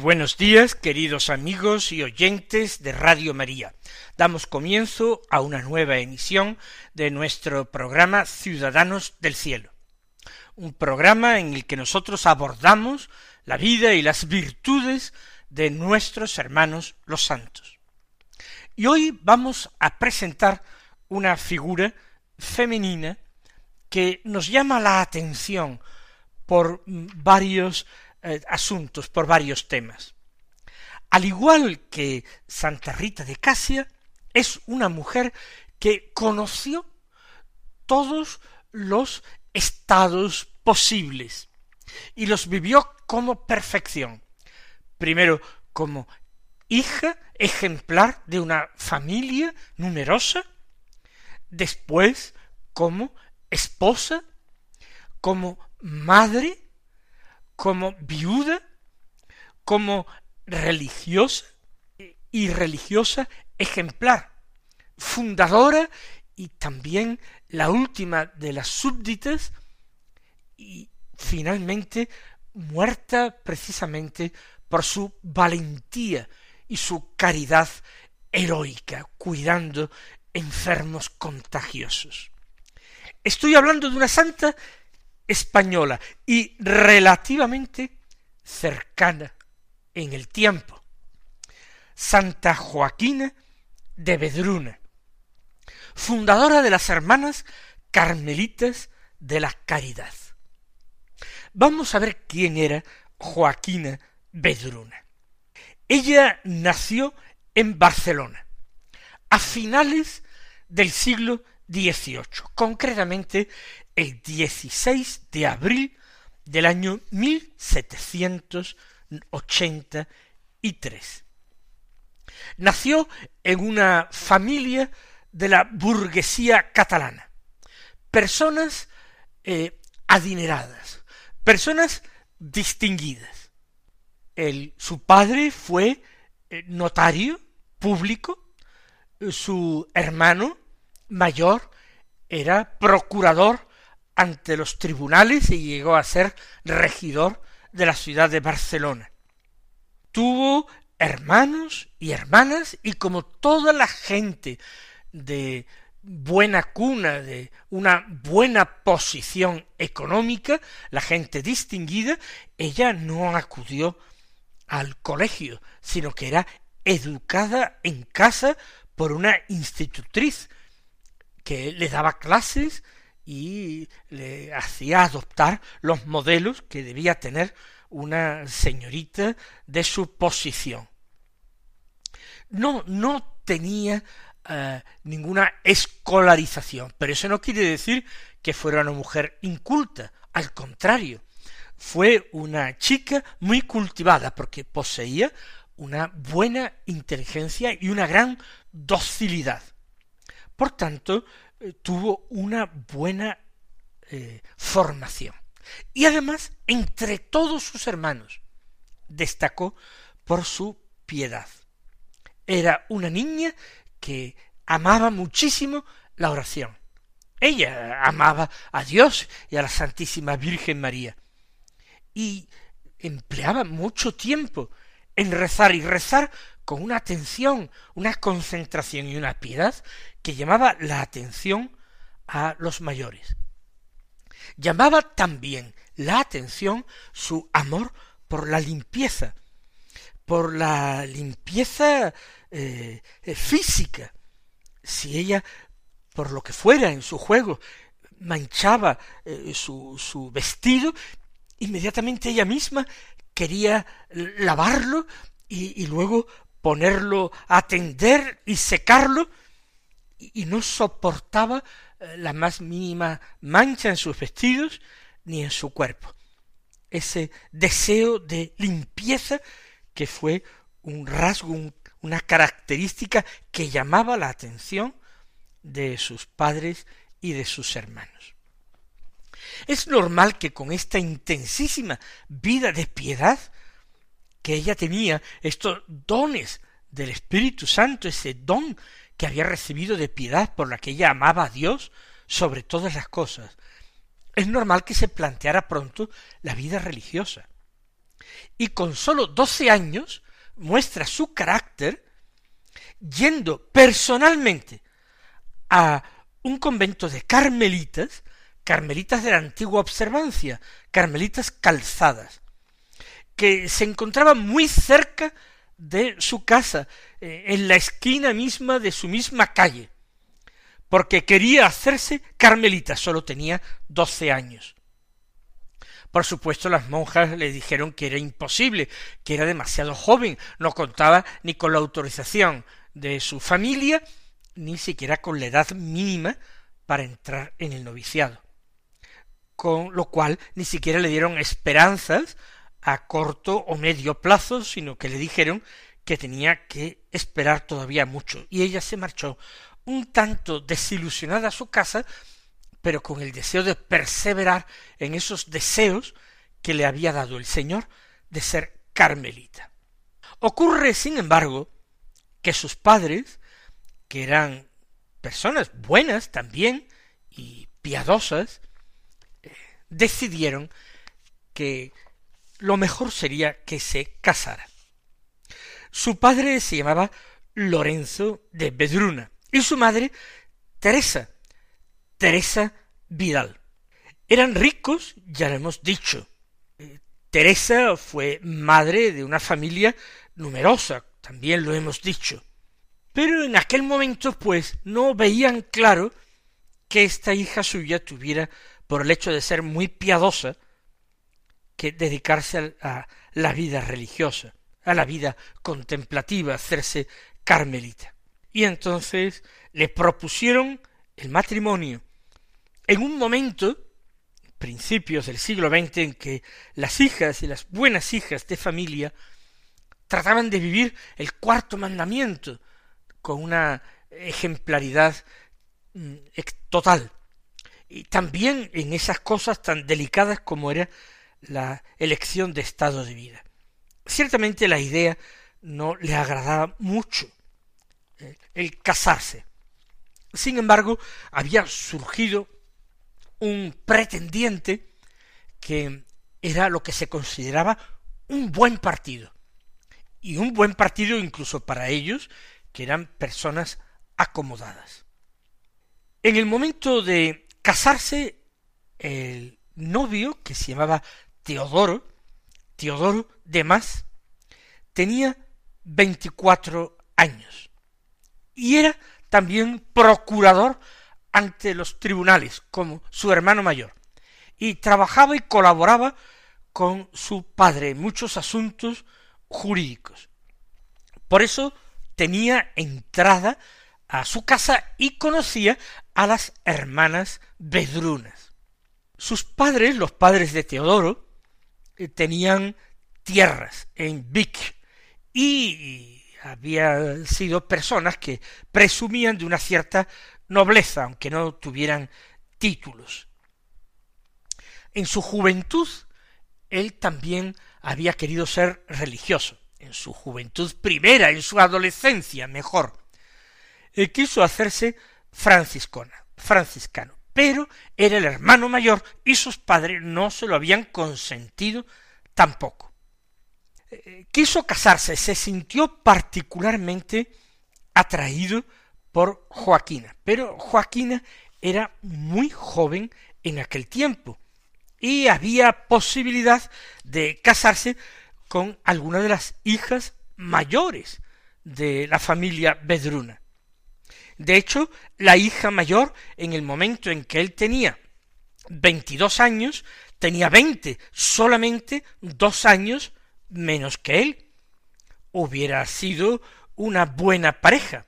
Buenos días, queridos amigos y oyentes de Radio María. Damos comienzo a una nueva emisión de nuestro programa Ciudadanos del Cielo. Un programa en el que nosotros abordamos la vida y las virtudes de nuestros hermanos los santos. Y hoy vamos a presentar una figura femenina que nos llama la atención por varios eh, asuntos, por varios temas. Al igual que Santa Rita de Casia, es una mujer que conoció todos los estados posibles y los vivió como perfección. Primero como hija ejemplar de una familia numerosa, después como esposa, como madre, como viuda, como religiosa y religiosa ejemplar, fundadora y también la última de las súbditas y finalmente muerta precisamente por su valentía y su caridad heroica, cuidando enfermos contagiosos. Estoy hablando de una santa española y relativamente cercana en el tiempo. Santa Joaquina de Vedruna, fundadora de las Hermanas Carmelitas de la Caridad. Vamos a ver quién era Joaquina Vedruna. Ella nació en Barcelona a finales del siglo XVIII, concretamente el 16 de abril del año 1783. Nació en una familia de la burguesía catalana, personas eh, adineradas, personas distinguidas. El, su padre fue eh, notario público, su hermano mayor era procurador ante los tribunales y llegó a ser regidor de la ciudad de Barcelona. Tuvo hermanos y hermanas y como toda la gente de buena cuna, de una buena posición económica, la gente distinguida, ella no acudió al colegio, sino que era educada en casa por una institutriz que le daba clases y le hacía adoptar los modelos que debía tener una señorita de su posición. No, no tenía eh, ninguna escolarización, pero eso no quiere decir que fuera una mujer inculta, al contrario, fue una chica muy cultivada porque poseía una buena inteligencia y una gran docilidad. Por tanto, tuvo una buena eh, formación. Y además, entre todos sus hermanos, destacó por su piedad. Era una niña que amaba muchísimo la oración. Ella amaba a Dios y a la Santísima Virgen María. Y empleaba mucho tiempo en rezar y rezar con una atención, una concentración y una piedad que llamaba la atención a los mayores. Llamaba también la atención su amor por la limpieza, por la limpieza eh, física. Si ella, por lo que fuera en su juego, manchaba eh, su, su vestido, inmediatamente ella misma quería lavarlo y, luego ponerlo a tender y secarlo, y no soportaba eh, la más mínima mancha en sus vestidos ni en su cuerpo. Ese deseo de limpieza que fue un rasgo, una característica que llamaba la atención de sus padres y de sus hermanos. Es normal que con esta intensísima vida de piedad que ella tenía, estos dones del Espíritu Santo, ese don que había recibido de piedad por la que ella amaba a Dios sobre todas las cosas, es normal que se planteara pronto la vida religiosa. Y con sólo doce años muestra su carácter yendo personalmente a un convento de carmelitas, carmelitas de la antigua observancia, carmelitas calzadas, que se encontraban muy cerca de su casa, eh, en la esquina misma de su misma calle, porque quería hacerse carmelita, solo tenía doce años. Por supuesto, las monjas le dijeron que era imposible, que era demasiado joven, no contaba ni con la autorización de su familia, ni siquiera con la edad mínima para entrar en el noviciado. Con lo cual ni siquiera le dieron esperanzas a corto o medio plazo, sino que le dijeron que tenía que esperar todavía mucho. Y ella se marchó un tanto desilusionada a su casa, pero con el deseo de perseverar en esos deseos que le había dado el Señor de ser carmelita. Ocurre, sin embargo, que sus padres que eran personas buenas también y piadosas, decidieron que lo mejor sería que se casara. Su padre se llamaba Lorenzo de Bedruna y su madre Teresa, Teresa Vidal. Eran ricos, ya lo hemos dicho. Eh, Teresa fue madre de una familia numerosa, también lo hemos dicho. Pero en aquel momento, pues, no veían claro que esta hija suya tuviera, por el hecho de ser muy piadosa, que dedicarse a, la vida religiosa, a la vida contemplativa, hacerse carmelita. Y entonces le propusieron el matrimonio en un momento, principios del siglo XX, en que las hijas y las buenas hijas de familia trataban de vivir el cuarto mandamiento, con una ejemplaridad total. Y también en esas cosas tan delicadas como era la elección de estado de vida. Ciertamente la idea no le agradaba mucho eh, el casarse. Sin embargo, había surgido un pretendiente que era lo que se consideraba un buen partido. Y un buen partido incluso para ellos que eran personas acomodadas. En el momento de casarse, el novio, que se llamaba Teodoro, Teodoro de Más, tenía veinticuatro años y era también procurador ante los tribunales como su hermano mayor y trabajaba y colaboraba con su padre en muchos asuntos jurídicos. Por eso tenía entrada a su casa y conocía a las hermanas Bedrunas. Sus padres, los padres de Teodoro, eh, tenían tierras en Vic y había sido personas que presumían de una cierta nobleza, aunque no tuvieran títulos. En su juventud, él también había querido ser religioso en su juventud primera, en su adolescencia mejor, él quiso hacerse franciscana, franciscano, pero era el hermano mayor y sus padres no se lo habían consentido tampoco. Eh, quiso casarse, se sintió particularmente atraído por Joaquina, pero Joaquina era muy joven en aquel tiempo y había posibilidad de casarse con alguna de las hijas mayores de la familia Bedruna. De hecho, la hija mayor, en el momento en que él tenía veintidós años, tenía veinte, solamente dos años menos que él. Hubiera sido una buena pareja.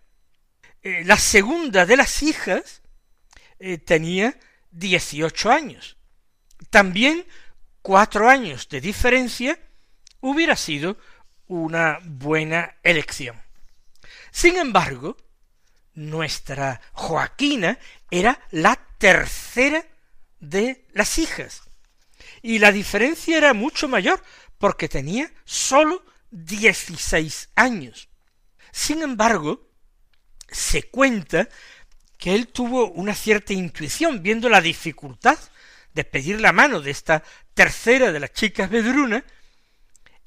Eh, la segunda de las hijas eh, tenía dieciocho años. También cuatro años de diferencia hubiera sido una buena elección. Sin embargo, nuestra Joaquina era la tercera de las hijas. Y la diferencia era mucho mayor, porque tenía sólo dieciséis años. Sin embargo, se cuenta que él tuvo una cierta intuición, viendo la dificultad de pedir la mano de esta tercera de las chicas vedrunas,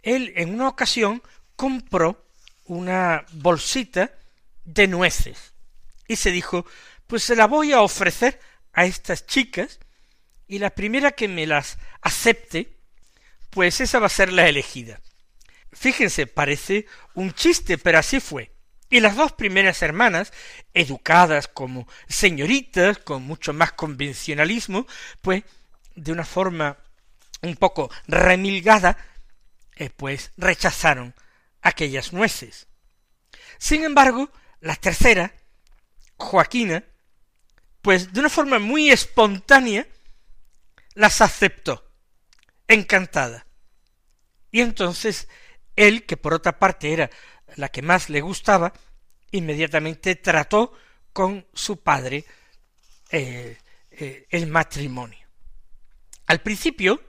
él en una ocasión compró una bolsita de nueces y se dijo, pues se la voy a ofrecer a estas chicas y la primera que me las acepte, pues esa va a ser la elegida. Fíjense, parece un chiste, pero así fue. Y las dos primeras hermanas, educadas como señoritas, con mucho más convencionalismo, pues de una forma un poco remilgada, eh, pues rechazaron aquellas nueces. Sin embargo, la tercera, Joaquina, pues de una forma muy espontánea, las aceptó, encantada. Y entonces él, que por otra parte era la que más le gustaba, inmediatamente trató con su padre eh, eh, el matrimonio. Al principio,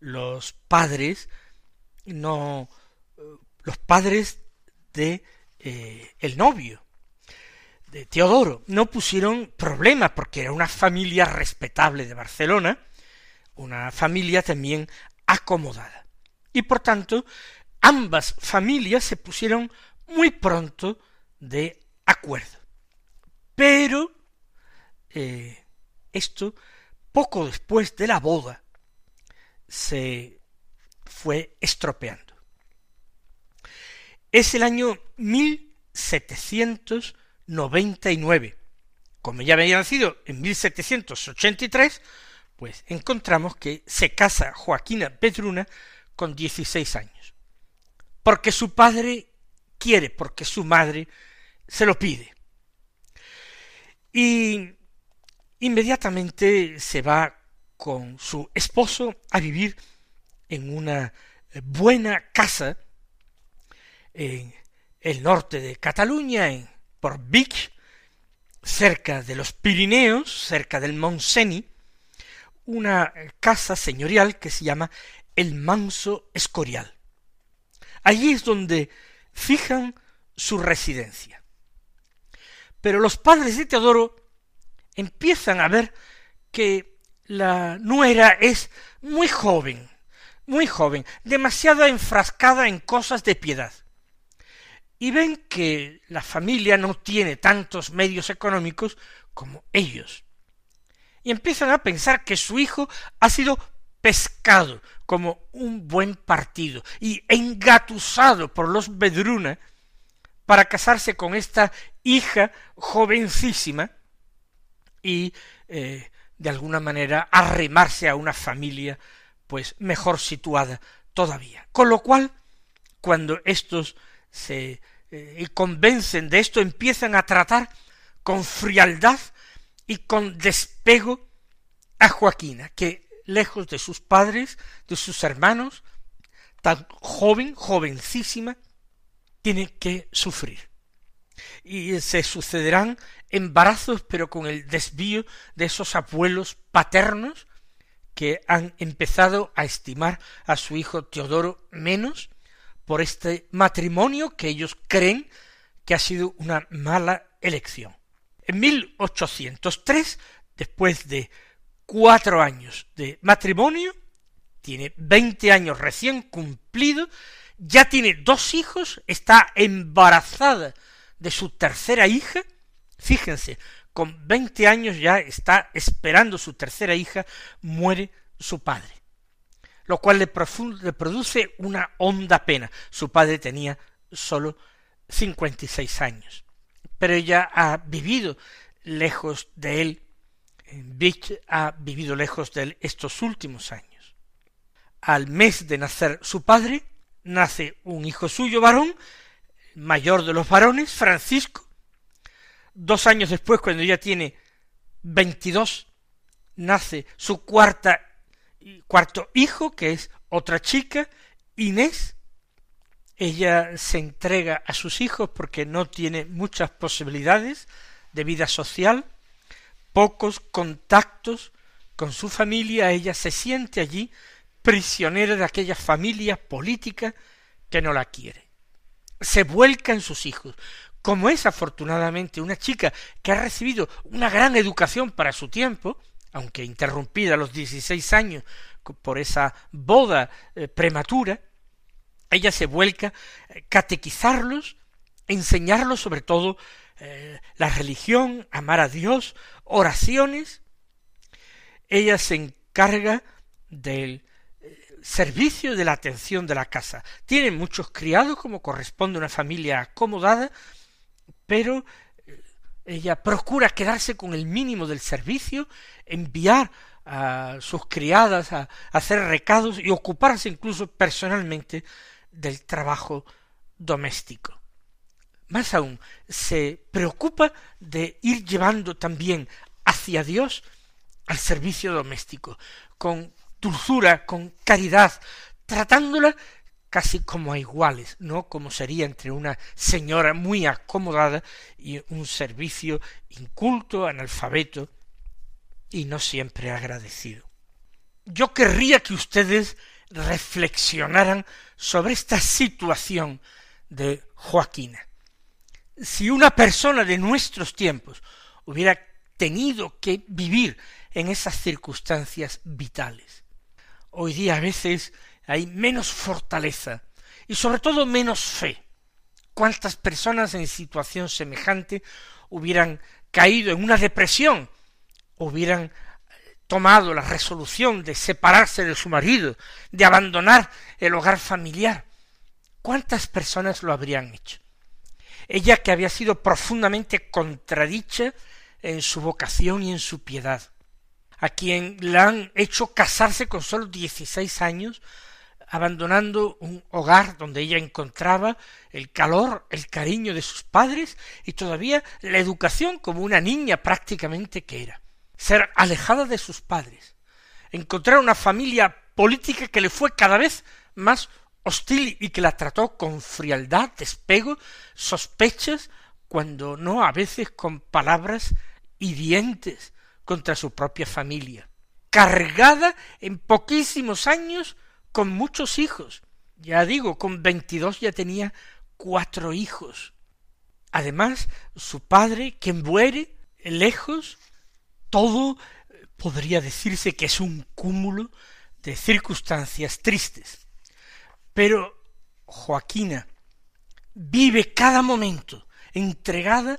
los padres no, los padres de eh, el novio, de Teodoro, no pusieron problemas porque era una familia respetable de Barcelona, una familia también acomodada. Y por tanto, ambas familias se pusieron muy pronto de acuerdo. Pero eh, esto, poco después de la boda, se fue estropeando. Es el año 1799. Como ya había nacido en 1783, pues encontramos que se casa Joaquina Pedruna con 16 años porque su padre quiere, porque su madre se lo pide. Y inmediatamente se va con su esposo a vivir en una buena casa en el norte de Cataluña, en Portbich, cerca de los Pirineos, cerca del Montseny, una casa señorial que se llama el Manso Escorial. Allí es donde fijan su residencia. Pero los padres de Teodoro empiezan a ver que la nuera es muy joven, muy joven, demasiado enfrascada en cosas de piedad. Y ven que la familia no tiene tantos medios económicos como ellos. Y empiezan a pensar que su hijo ha sido pescado como un buen partido y engatusado por los Bedruna para casarse con esta hija jovencísima y eh, de alguna manera arrimarse a una familia pues mejor situada todavía. Con lo cual, cuando estos se eh, convencen de esto, empiezan a tratar con frialdad y con despego a Joaquina, que lejos de sus padres, de sus hermanos, tan joven, jovencísima, tiene que sufrir. Y se sucederán embarazos, pero con el desvío de esos abuelos paternos que han empezado a estimar a su hijo Teodoro menos por este matrimonio que ellos creen que ha sido una mala elección. En 1803, después de cuatro años de matrimonio, tiene veinte años recién cumplido, ya tiene dos hijos, está embarazada de su tercera hija, fíjense, con veinte años ya está esperando su tercera hija, muere su padre, lo cual le, produce una honda pena. Su padre tenía sólo cincuenta y seis años, pero ella ha vivido lejos de él Bich ha vivido lejos de él estos últimos años. Al mes de nacer su padre, nace un hijo suyo varón, mayor de los varones, Francisco. Dos años después, cuando ella tiene veintidós, nace su cuarta, cuarto hijo, que es otra chica, Inés. Ella se entrega a sus hijos porque no tiene muchas posibilidades de vida social, pocos contactos con su familia, ella se siente allí prisionera de aquella familia política que no la quiere. Se vuelca en sus hijos. Como es afortunadamente una chica que ha recibido una gran educación para su tiempo, aunque interrumpida a los dieciséis años por esa boda eh, prematura, ella se vuelca a catequizarlos, enseñarlos sobre todo eh, la religión, amar a Dios, oraciones. Ella se encarga del eh, servicio de la atención de la casa. Tiene muchos criados, como corresponde a una familia acomodada, pero eh, ella procura quedarse con el mínimo del servicio, enviar a sus criadas a hacer recados y ocuparse incluso personalmente del trabajo doméstico. Más aún, se preocupa de ir llevando también hacia Dios al servicio doméstico, con dulzura, con caridad, tratándola casi como a iguales, no como sería entre una señora muy acomodada y un servicio inculto, analfabeto y no siempre agradecido. Yo querría que ustedes reflexionaran sobre esta situación de Joaquina si una persona de nuestros tiempos hubiera tenido que vivir en esas circunstancias vitales. Hoy día a veces hay menos fortaleza y sobre todo menos fe. ¿Cuántas personas en situación semejante hubieran caído en una depresión, hubieran eh, tomado la resolución de separarse de su marido, de abandonar el hogar familiar? ¿Cuántas personas lo habrían hecho? ella que había sido profundamente contradicha en su vocación y en su piedad, a quien la han hecho casarse con sólo dieciséis años, abandonando un hogar donde ella encontraba el calor, el cariño de sus padres y todavía la educación como una niña prácticamente que era, ser alejada de sus padres, encontrar una familia política que le fue cada vez más hostil y que la trató con frialdad, despego, sospechas, cuando no a veces con palabras hirientes contra su propia familia, cargada en poquísimos años con muchos hijos. Ya digo, con veintidós ya tenía cuatro hijos. Además, su padre, que muere lejos, todo eh, podría decirse que es un cúmulo de circunstancias tristes. Pero Joaquina vive cada momento entregada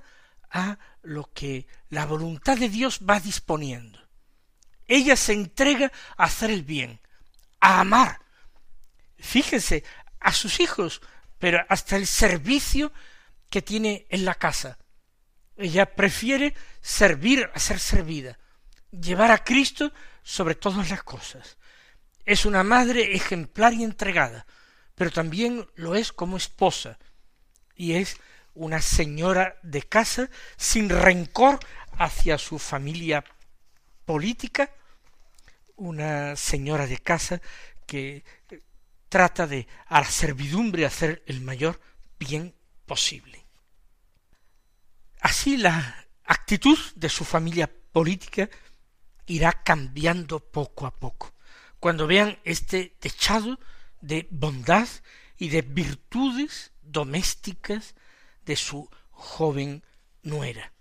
a lo que la voluntad de Dios va disponiendo. Ella se entrega a hacer el bien, a amar. Fíjense, a sus hijos, pero hasta el servicio que tiene en la casa. Ella prefiere servir a ser servida, llevar a Cristo sobre todas las cosas. Es una madre ejemplar y entregada, pero también lo es como esposa, y es una señora de casa sin rencor hacia su familia política, una señora de casa que trata de a la servidumbre hacer el mayor bien posible. Así la actitud de su familia política irá cambiando poco a poco. Cuando vean este techado de bondad y de virtudes domésticas de su joven nuera.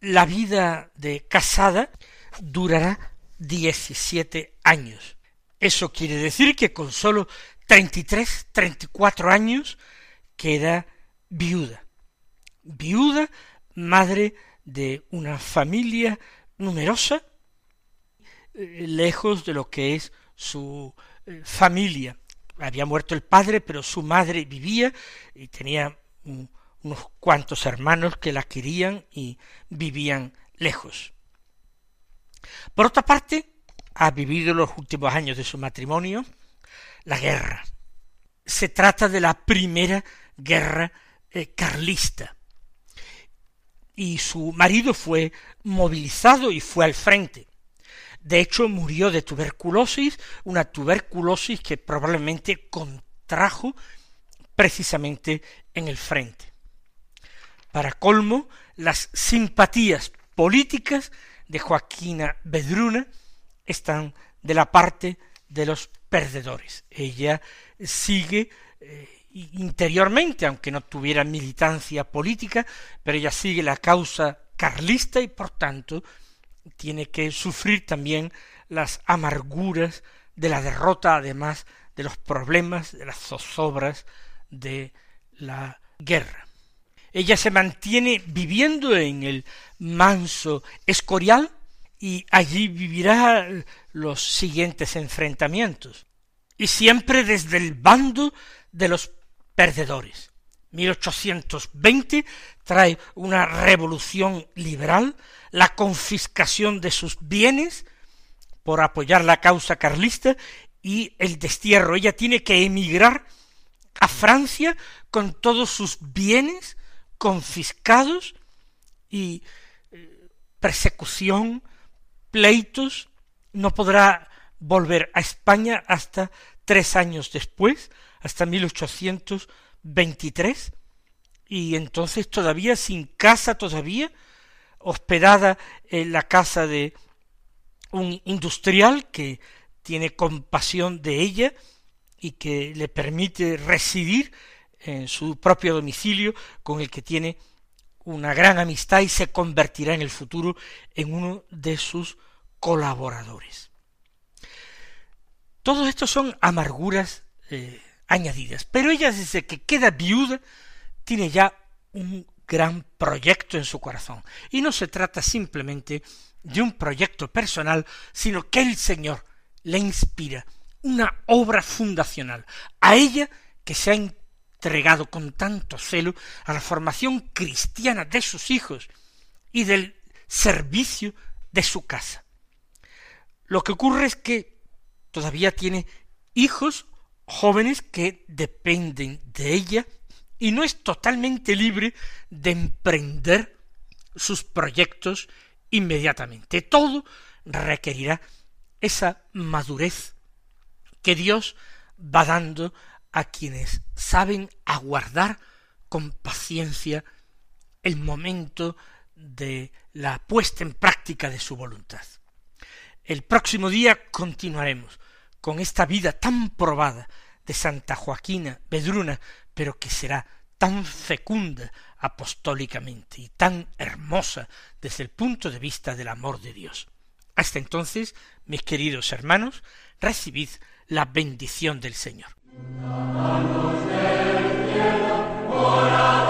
La vida de casada durará diecisiete años. Eso quiere decir que con treinta y cuatro años queda viuda. Viuda, madre de una familia numerosa, eh, lejos de lo que es su familia. Había muerto el padre, pero su madre vivía y tenía unos cuantos hermanos que la querían y vivían lejos. Por otra parte, ha vivido los últimos años de su matrimonio la guerra. se trata de la primera guerra eh, carlista. Y su marido fue movilizado y fue al frente. De hecho, murió de tuberculosis, una tuberculosis que probablemente contrajo precisamente en el frente. Para colmo, las simpatías políticas de Joaquina Bedruna están de la parte de los perdedores. Ella sigue eh, interiormente, aunque no tuviera militancia política, pero ella sigue la causa carlista y por tanto tiene que sufrir también las amarguras de la derrota, además de los problemas, de las zozobras de la guerra. Ella se mantiene viviendo en el manso Escorial y allí vivirá los siguientes enfrentamientos, y siempre desde el bando de los perdedores. 1820 trae una revolución liberal, la confiscación de sus bienes por apoyar la causa carlista y el destierro. Ella tiene que emigrar a Francia con todos sus bienes confiscados y eh, persecución, pleitos, no podrá volver a España hasta tres años después, hasta 1823, y entonces todavía sin casa todavía, hospedada en la casa de un industrial que tiene compasión de ella y que le permite residir en su propio domicilio con el que tiene una gran amistad y se convertirá en el futuro en uno de sus colaboradores. Todo esto son amarguras eh, añadidas, pero ella desde que queda viuda tiene ya un gran proyecto en su corazón. Y no se trata simplemente de un proyecto personal, sino que el Señor le inspira una obra fundacional a ella que se ha entregado con tanto celo a la formación cristiana de sus hijos y del servicio de su casa. Lo que ocurre es que todavía tiene hijos jóvenes que dependen de ella y no es totalmente libre de emprender sus proyectos inmediatamente. Todo requerirá esa madurez que Dios va dando a quienes saben aguardar con paciencia el momento de la puesta en práctica de su voluntad. El próximo día continuaremos con esta vida tan probada de Santa Joaquina Bedruna, pero que será tan fecunda apostólicamente y tan hermosa desde el punto de vista del amor de Dios. Hasta entonces, mis queridos hermanos, recibid la bendición del Señor. Amen.